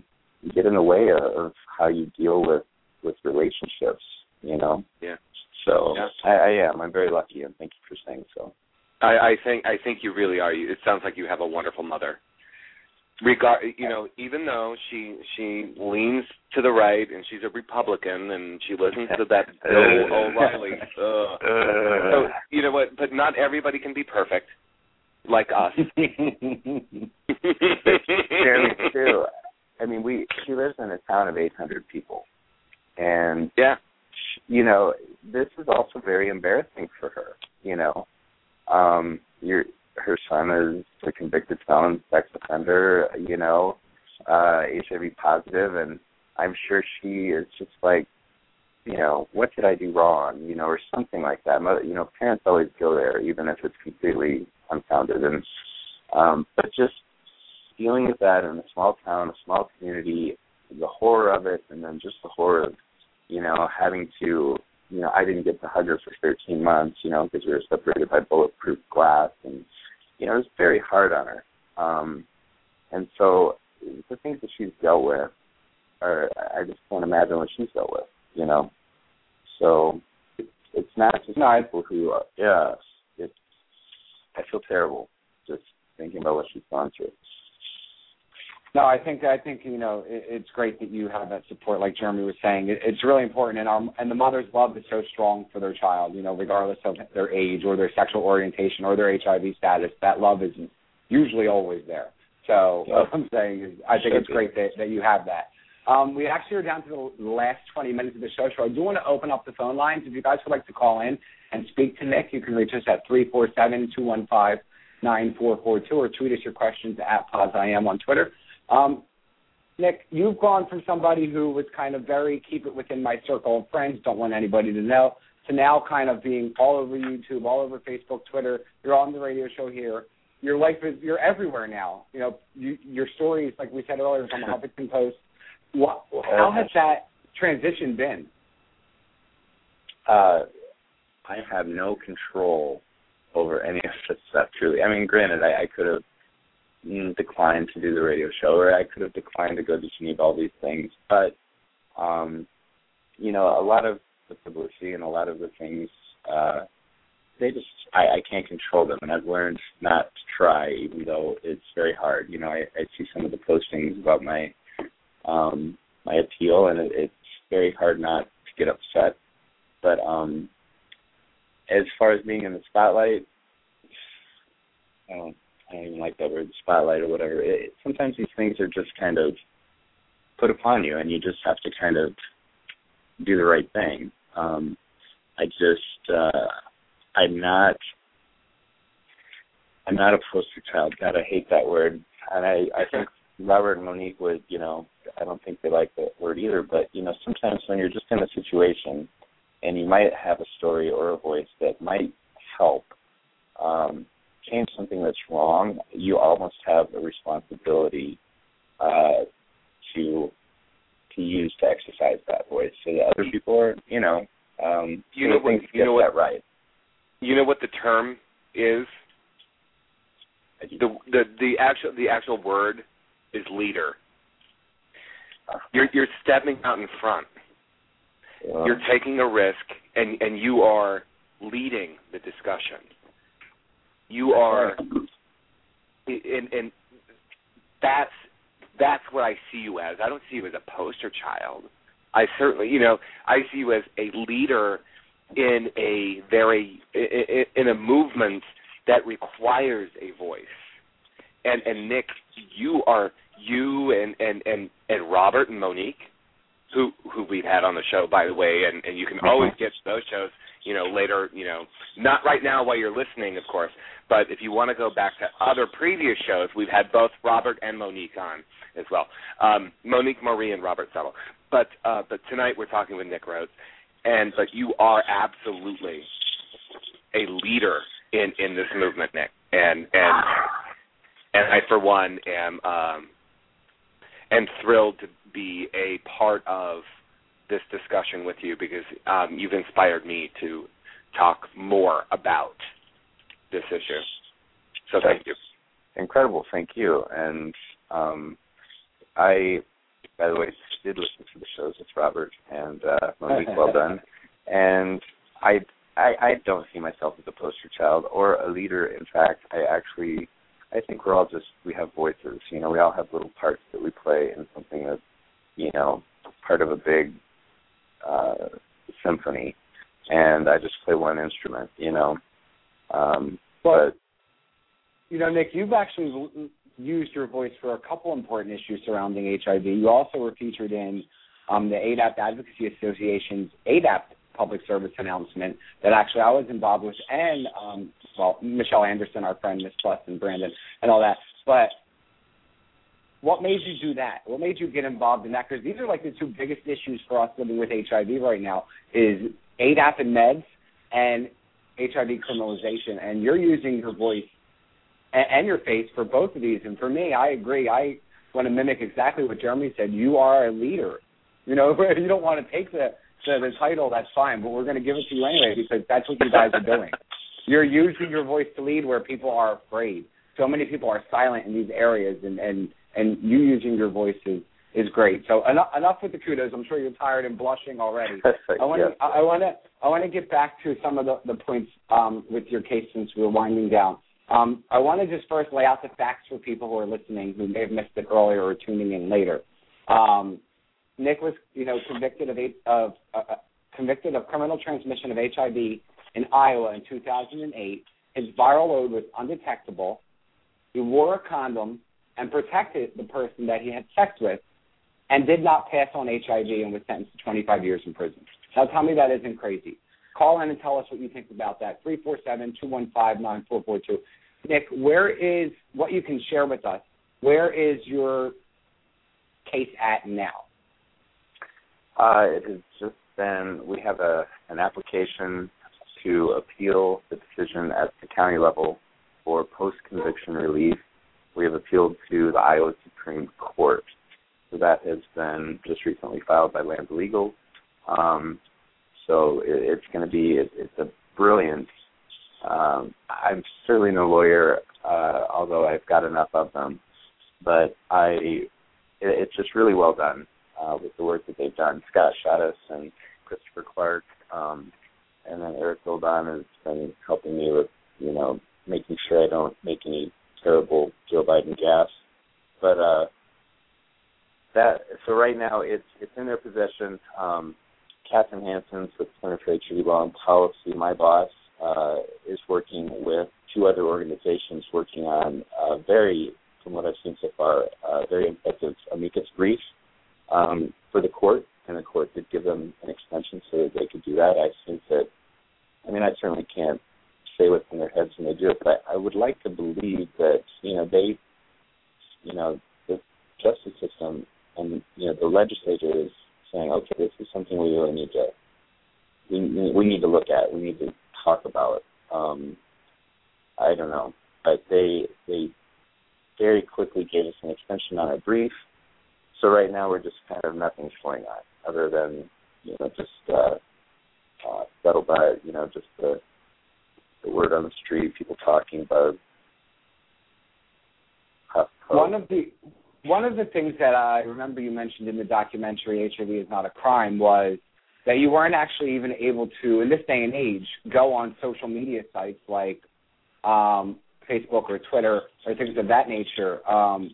get in the way of, of how you deal with with relationships. You know. Yeah. So yeah. I, I am. I'm very lucky, and thank you for saying so. I, I think I think you really are. You, It sounds like you have a wonderful mother regard you know even though she she leans to the right and she's a republican and she listens to that <laughs> bill o'reilly uh, so you know what but not everybody can be perfect like us. <laughs> Too i mean we she lives in a town of eight hundred people and yeah. you know this is also very embarrassing for her you know. Um you're her son is a convicted felon, sex offender, you know, uh, HIV positive, and I'm sure she is just like, you know, what did I do wrong, you know, or something like that. Mother, you know, parents always go there, even if it's completely unfounded, and um, but just dealing with that in a small town, a small community, the horror of it, and then just the horror of, you know, having to you know, I didn't get to hug her for 13 months, you know, because we were separated by bulletproof glass, and you know, it was very hard on her. Um, and so the things that she's dealt with are I just can't imagine what she's dealt with, you know. So it's it's not just people who are yeah, it's I feel terrible just thinking about what she's gone through. No, I think I think you know it, it's great that you have that support, like Jeremy was saying. It, it's really important, and our and the mother's love is so strong for their child. You know, regardless of their age or their sexual orientation or their HIV status, that love is usually always there. So what I'm saying is, I think Should it's be. great that that you have that. Um, we actually are down to the last 20 minutes of the show, so I do want to open up the phone lines. If you guys would like to call in and speak to Nick, you can reach us at 347-215-9442 or tweet us your questions at PosIam on Twitter. Um, Nick, you've gone from somebody who was kind of very keep it within my circle of friends, don't want anybody to know, to now kind of being all over YouTube, all over Facebook, Twitter. You're on the radio show here. Your life is you're everywhere now. You know, you, your stories, like we said earlier, is on the Huffington Post. What, how has that transition been? Uh, I have no control over any of this stuff. Truly, I mean, granted, I, I could have declined to do the radio show, or I could have declined to go to Geneva, all these things. But, um, you know, a lot of the publicity and a lot of the things, uh, they just I, I can't control them, and I've learned not to try, even though it's very hard. You know, I, I see some of the postings about my um, my appeal, and it, it's very hard not to get upset. But um, as far as being in the spotlight, I don't, I don't even like that word, spotlight or whatever. It, sometimes these things are just kind of put upon you, and you just have to kind of do the right thing. Um, I just, uh, I'm not, I'm not a poster child. God, I hate that word, and I, I think Robert and Monique would, you know, I don't think they like that word either. But you know, sometimes when you're just in a situation and you might have a story or a voice that might help um, change something that's wrong, you almost have a responsibility uh, to to use to exercise that voice so that other people are, you know, um, You know what- things you know what- that right. You know what the term is? The the the actual the actual word is leader. You're you're stepping out in front. Uh, You're taking a risk and and you are leading the discussion. You are and and that's that's what I see you as. I don't see you as a poster child. I certainly, you know, I see you as a leader in a very in a movement that requires a voice. And and Nick, you are you and and and and Robert and Monique, who who we've had on the show by the way, and and you can always get to those shows, you know, later, you know, not right now while you're listening, of course, but if you want to go back to other previous shows, we've had both Robert and Monique on as well. Um, Monique Moree and Robert Suttle. But uh, but tonight we're talking with Nick Rhoades, and but you are absolutely a leader in in this movement, Nick, and and and I for one am um, am thrilled to be a part of this discussion with you because um, you've inspired me to talk more about this issue. So thank you. incredible. Thank you. And um, I, by the way, did listen to the shows with Robert and uh, Monique. Well done. <laughs> And I, I, I don't see myself as a poster child or a leader. In fact, I actually, I think we're all just we have voices. You know, we all have little parts that we play in something that's, you know, part of a big uh, symphony. And I just play one instrument. You know. Um, Well, but you know, Nick, you've actually used your voice for a couple important issues surrounding HIV. You also were featured in um, the ADAP Advocacy Association's ADAP public service announcement that actually I was involved with, and um, well, Michelle Anderson, our friend, Miss Plus, and Brandon, and all that. But what made you do that? What made you get involved in that? Because these are like the two biggest issues for us living with HIV right now: is ADAP and meds and HIV criminalization. And you're using your voice and, your face for both of these. And for me, I agree. I want to mimic exactly what Jeremy said. You are a leader. You know, <laughs> if you don't want to take the the, the title, that's fine, but we're going to give it to you anyway because that's what you guys are doing. You're using your voice to lead where people are afraid. So many people are silent in these areas, and and and you using your voice is is great. So enough, enough with the kudos. I'm sure you're tired and blushing already. <laughs> I want to I want to I want to get back to some of the, the points um, with your case since we're winding down. Um, I want to just first lay out the facts for people who are listening who may have missed it earlier or tuning in later. Um, Nick was, you know, convicted of of uh, uh convicted of criminal transmission of HIV in Iowa in 2008. His viral load was undetectable. He wore a condom and protected the person that he had sex with and did not pass on HIV and was sentenced to 25 years in prison. Now tell me that isn't crazy. Call in and tell us what you think about that. 347-215-9442. Nick, where is what you can share with us? Where is your case at now? Uh, it has just been we have a an application to appeal the decision at the county level for post conviction relief. We have appealed to the Iowa Supreme Court. So that has been just recently filed by Lambda Legal. Um, so it, it's going to be it, it's a brilliant. Um, I'm certainly no lawyer, uh, although I've got enough of them. But I, it, it's just really well done uh, with the work that they've done. Scott Schoettes and Christopher Clark, um, and then Eric Goldon has been helping me with you know making sure I don't make any terrible Joe Biden gaffes. But uh, that so right now it's it's in their possession. Um, Catherine Hanssens with Center for HIV Law and Policy, my boss, uh, is working with two other organizations working on a very, from what I've seen so far, a very effective amicus brief um, for the court, and the court did give them an extension so that they could do that. I think that, I mean, I certainly can't say what's in their heads when they do it, but I, would like to believe that, you know, they, you know, the justice system and, you know, the legislature is saying, okay, this is something we really need to, we, we need to look at, we need to talk about. Um, I don't know, but they, they very quickly gave us an extension on our brief so right now we're just kind of nothing's going on other than you know just uh, uh, settled by you know just the the word on the street, people talking about. One of the one of the things that I remember you mentioned in the documentary "HIV is Not a Crime" was that you weren't actually even able to, in this day and age, go on social media sites like um, Facebook or Twitter or things of that nature. Um,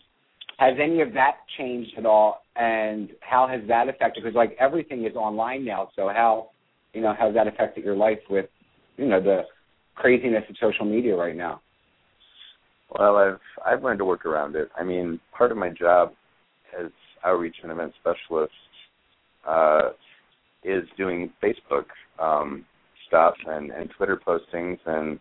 has any of that changed at all, and how has that affected? Because like everything is online now, so how you know has that affected your life with you know the craziness of social media right now? Well, I've I've learned to work around it. I mean, part of my job as outreach and event specialist uh, is doing Facebook um, stuff and, and Twitter postings, and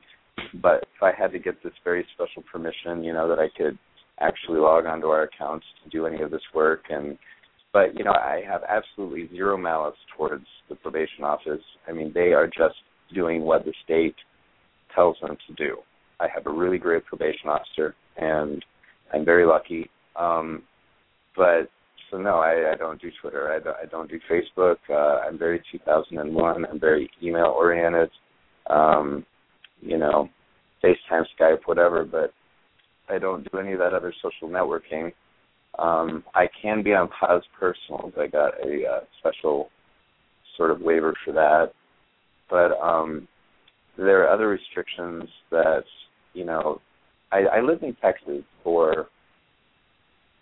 but if I had to get this very special permission, you know, that I could actually log onto our accounts to do any of this work and but you know I have absolutely zero malice towards the probation office. I mean they are just doing what the state tells them to do. I have a really great probation officer and I'm very lucky. Um but so no, I, I don't do Twitter. I don't, I don't do Facebook. Uh, I'm very 2001. I'm very email oriented. Um, you know, FaceTime, Skype, whatever. But I don't do any of that other social networking. Um, I can be on POZ Personals. I got a uh, special sort of waiver for that. But um, there are other restrictions that, you know, I, I lived in Texas for,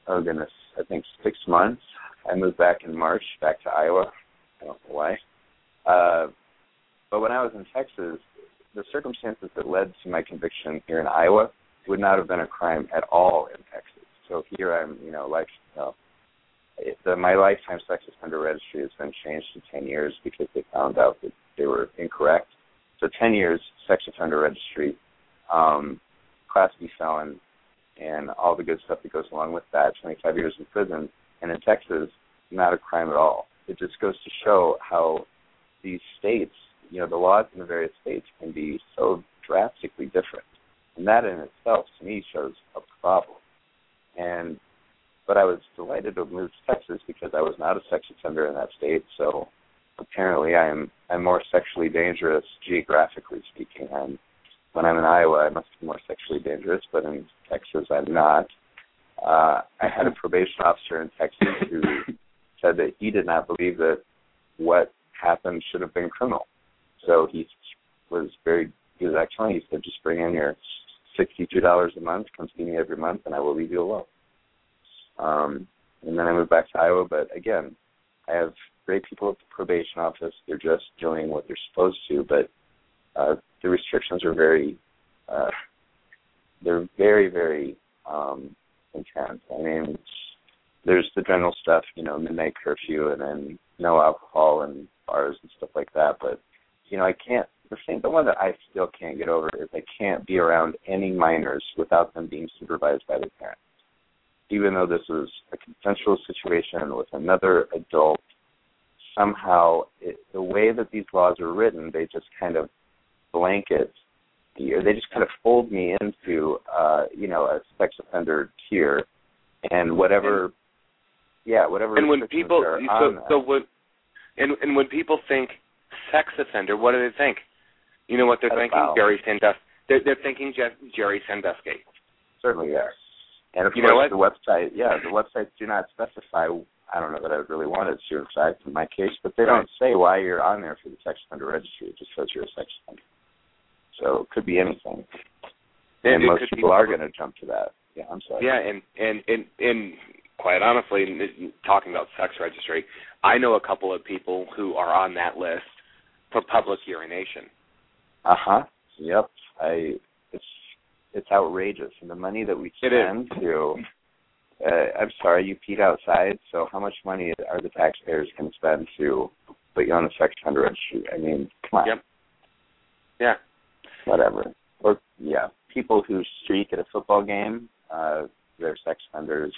oh goodness, I think six months. I moved back in March, back to Iowa. I don't know why. Uh, but when I was in Texas, the circumstances that led to my conviction here in Iowa would not have been a crime at all in Texas. So here I'm, you know, like, you know, the, my lifetime sex offender registry has been changed to 10 years because they found out that they were incorrect. So 10 years sex offender registry, um, class B felon, and all the good stuff that goes along with that. 25 years in prison, and in Texas, not a crime at all. It just goes to show how these states, you know, the laws in the various states can be so drastically different. And that in itself, to me, shows a problem. And but I was delighted to move to Texas because I was not a sex offender in that state. So apparently, I'm I'm more sexually dangerous geographically speaking. I'm when I'm in Iowa, I must be more sexually dangerous, but in Texas, I'm not. uh, I had a probation officer in Texas who said that he did not believe that what happened should have been criminal. So he was very he was excellent. He said, just bring in your sixty-two dollars a month, come see me every month, and I will leave you alone. Um, and then I moved back to Iowa. But again, I have great people at the probation office. They're just doing what they're supposed to, but uh, the restrictions are very, uh, they're very, very um, intense. I mean, there's the general stuff, you know, midnight curfew, and then no alcohol and bars and stuff like that. But you know, I can't. The thing, the one that I still can't get over is I can't be around any minors without them being supervised by their parents. Even though this is a consensual situation with another adult, somehow it, the way that these laws are written, they just kind of blanket or they just kind of fold me into uh, you know a sex offender tier, and whatever, yeah, whatever. And when people so, so when and and when people think sex offender, what do they think? You know what they're thinking? Jerry Sandusky. They're, they're thinking Jeff, Jerry Sandusky. Certainly, yes. And of you course, the website, yeah, the websites do not specify. I don't know that I would really want it to in in my case, but they don't say why you're on there for the sex offender registry. It just says you're a sex offender. So it could be anything. And, and most people are going to jump to that. Yeah, I'm sorry. Yeah, and and and and quite honestly, talking about sex registry, I know a couple of people who are on that list for public urination. Uh huh. Yep. I. It's it's outrageous, and the money that we spend to. Uh, I'm sorry, you peed outside. So how much money are the taxpayers going to spend to put you on a sex offender registry? I mean, come on. Yep. Yeah whatever. Or yeah, people who streak at a football game, uh, they're sex offenders.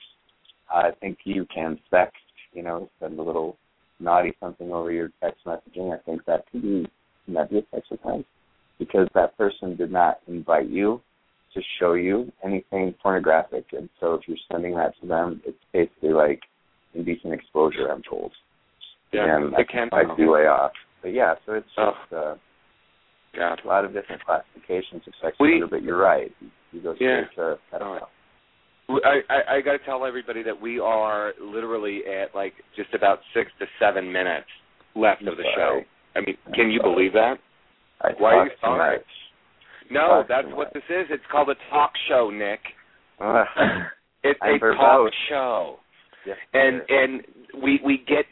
I think you can text, you know, send a little naughty something over your text messaging. I think that could be that be a sex offense because that person did not invite you to show you anything pornographic, and so if you're sending that to them, it's basically like indecent exposure. I'm told. Yeah, and it can might be way off. But yeah, so it's oh. just. Uh, God. A lot of different classifications of sex we, but you're right. You go straight yeah. to pedophile. I, I, I got to tell everybody that we are literally at like just about six to seven minutes left of the show. I mean, can you believe that? I Why are you sorry? No, that's what this is. It's called a talk show, Nick. Uh, <laughs> it's I'm a talk both. show, yes, and and we we get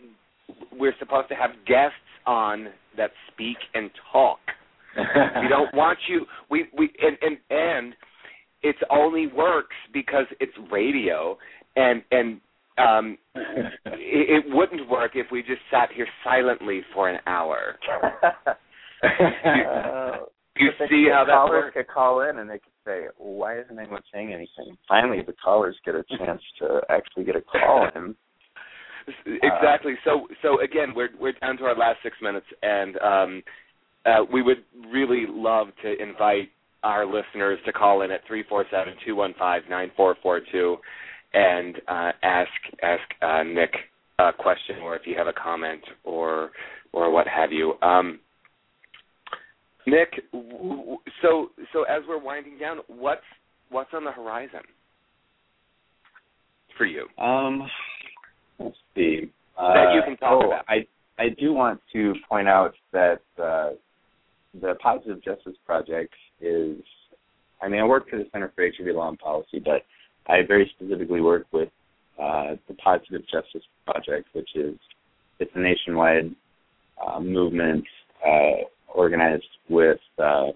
we're supposed to have guests on that speak and talk we <laughs> don't want you. We we and and and it only works because it's radio, and and um, it, it wouldn't work if we just sat here silently for an hour. <laughs> you see how that callers works? could call in and they could say, well, "Why isn't anyone saying anything?" Finally, the callers get a chance to actually get a call in. <laughs> Exactly. So so again, we're we're down to our last six minutes, and um, uh, we would really love to invite our listeners to call in at three four seven two one five nine four four two and uh, ask ask uh, Nick a question or if you have a comment or or what have you. Um, Nick, so so as we're winding down, what's what's on the horizon for you Um, let's see. that you Uh, can talk oh, about? I I do want to point out that uh, the Positive Justice Project is. I mean, I work for the Center for HIV Law and Policy, but I very specifically work with uh, the Positive Justice Project, which is it's a nationwide uh, movement uh, organized with uh,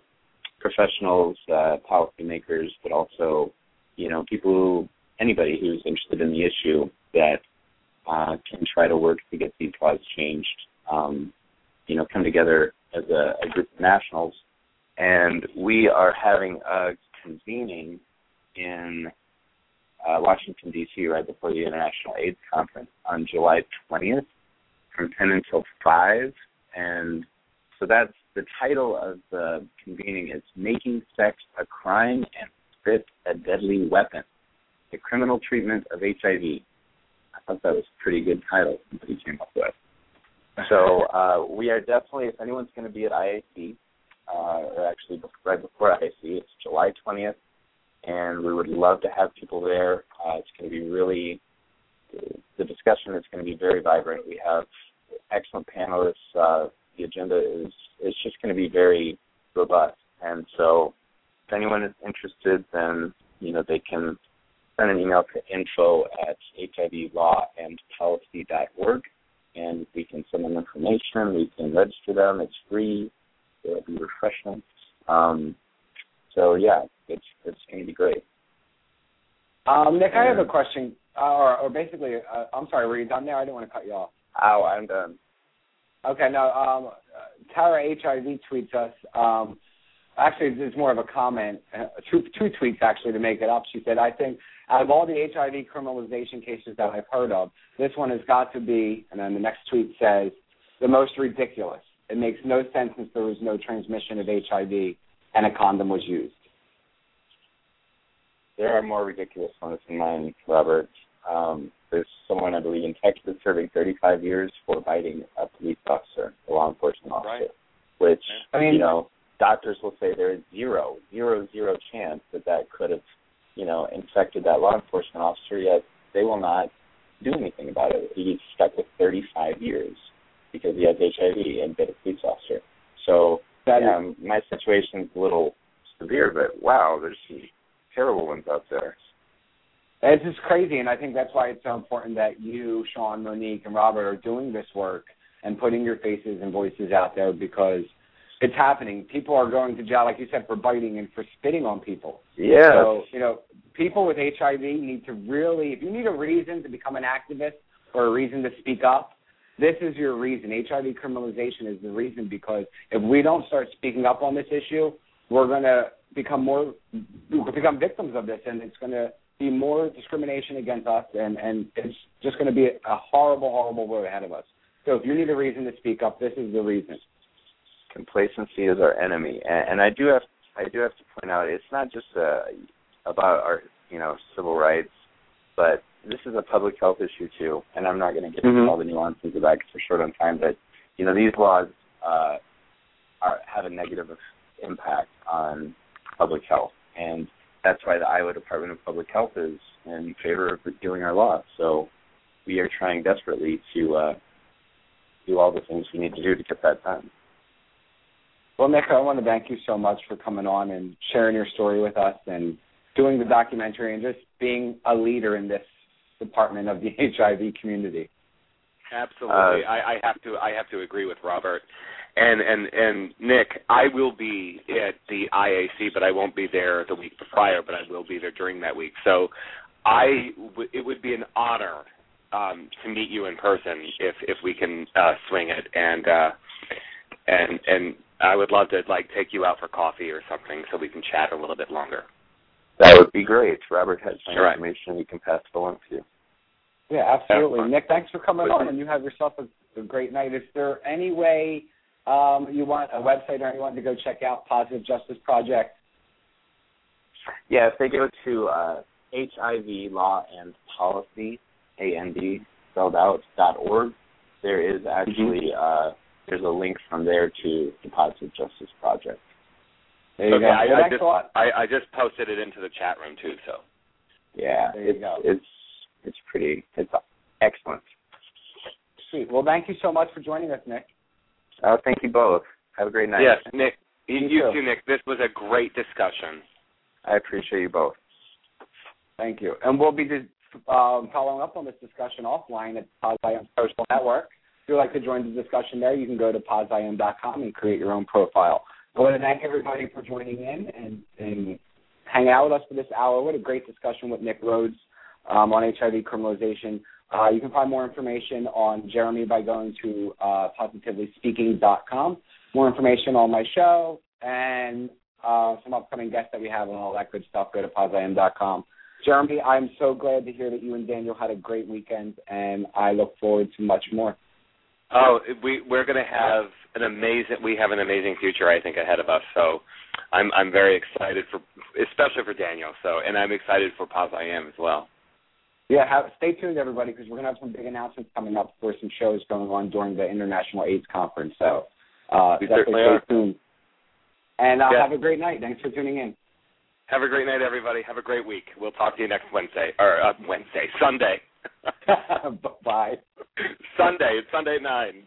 professionals, uh, policymakers, but also you know people who anybody who's interested in the issue that uh, can try to work to get these laws changed. Um, you know, come together as a, a group of nationals, and we are having a convening in uh, Washington D.C. right before the International AIDS Conference on July 20th, from 10 until 5, and so that's the title of the convening is "Making Sex a Crime and Spit a Deadly Weapon: The Criminal Treatment of HIV." I thought that was a pretty good title somebody came up with. So uh, we are definitely, if anyone's going to be at IAC, uh, or actually right before IAC, it's July 20th, and we would love to have people there. Uh, it's going to be really the discussion is going to be very vibrant. We have excellent panelists. The agenda is is just going to be very robust, and so if anyone is interested, then you know they can send an email to info at hivlawandpolicy.org, and we can send them information. We can register them. It's free. There'll be refreshments. Um, so yeah, it's it's going to be great. Um, Nick, I have a question, uh, or, or basically, uh, I'm sorry, were you done there? I didn't want to cut you off. Oh, I'm done. Okay, no. Um, Tara HIV tweets us. Um, actually, this is more of a comment. Uh, two, two tweets actually to make it up. She said, "I think out of all the HIV criminalization cases that I've heard of, this one has got to be." And then the next tweet says, "The most ridiculous. It makes no sense since there was no transmission of HIV and a condom was used." There are more ridiculous ones than mine, Robert. Um, there's someone I believe in Texas serving 35 years for biting a police officer, a law enforcement officer, right. which I mean, you know doctors will say there is zero, zero, zero chance that that could have you know infected that law enforcement officer. Yet they will not do anything about it. He's stuck with 35 years because he has HIV and bit a police officer. So that yeah, um, my situation's a little severe, but wow, there's some terrible ones out there. It's just crazy, and I think that's why it's so important that you, Sean, Monique, and Robert are doing this work and putting your faces and voices out there because it's happening. People are going to jail, like you said, for biting and for spitting on people. Yeah. So, you know, people with HIV need to really, if you need a reason to become an activist or a reason to speak up, this is your reason. HIV criminalization is the reason because if we don't start speaking up on this issue, we're going to become more, become victims of this, and it's going to be more discrimination against us, and and it's just going to be a horrible, horrible road ahead of us. So if you need a reason to speak up, this is the reason. Complacency is our enemy, and, and I do have I do have to point out it's not just uh, about our you know civil rights, but this is a public health issue too. And I'm not going to get into all the nuances of that because we're short on time. But you know these laws uh, are have a negative impact on public health, and that's why the Iowa Department of Public Health is in favor of repealing our law. So we are trying desperately to uh, do all the things we need to do to get that done. Well, Nick, I want to thank you so much for coming on and sharing your story with us and doing the documentary and just being a leader in this department of the <laughs> HIV community. Absolutely, Uh, I, I have to. I have to agree with Robert, and and and Nick. I will be at the IAC, but I won't be there the week prior. But I will be there during that week. So, I w- it would be an honor um, to meet you in person if if we can uh, swing it, and uh, and and I would love to like take you out for coffee or something so we can chat a little bit longer. That would be great. Robert has my All right. information. You can pass it along to you. Yeah, absolutely. Nick, thanks for coming on, and you have yourself a, a great night. Is there any way um, you want a website or anyone to go check out Positive Justice Project? Yeah, if they go to uh, HIV Law and Policy, A N D spelled out dot org, there is actually uh, there's a link from there to the Positive Justice Project. There you okay, go. I, Well, I just. I, I just posted it into the chat room too. So Yeah, There you it's go. it's it's pretty it's excellent. Sweet. Well, thank you so much for joining us, Nick. Oh, thank you both. Have a great night. yes, Nick. You, You too. too, Nick. This was a great discussion. I appreciate you both. Thank you. And we'll be um, following up on this discussion offline at Poz I Am Social Network. If you'd like to join the discussion there, you can go to posim.com and create your own profile. I want to thank everybody for joining in and, and hang out with us for this hour. What a great discussion with Nick Rhoades um, on HIV criminalization. Uh, you can find more information on Jeremy by going to uh, positivelyspeaking.com. More information on my show and uh, some upcoming guests that we have and all that good stuff. Go to posim.com. Jeremy, I'm so glad to hear that you and Daniel had a great weekend, and I look forward to much more. Oh, we we're going to have an amazing. We have an amazing future, I think, ahead of us. So, I'm I'm very excited for, especially for Daniel. So, and I'm excited for Poz I Am as well. Yeah, have, stay tuned, everybody, because we're going to have some big announcements coming up for some shows going on during the International AIDS Conference. So uh, We definitely stay are. tuned. And uh, Yeah. have a great night. Thanks for tuning in. Have a great night, everybody. Have a great week. We'll talk to you next Wednesday or uh, Wednesday, Sunday. <laughs> Bye. Sunday. It's Sunday at nine.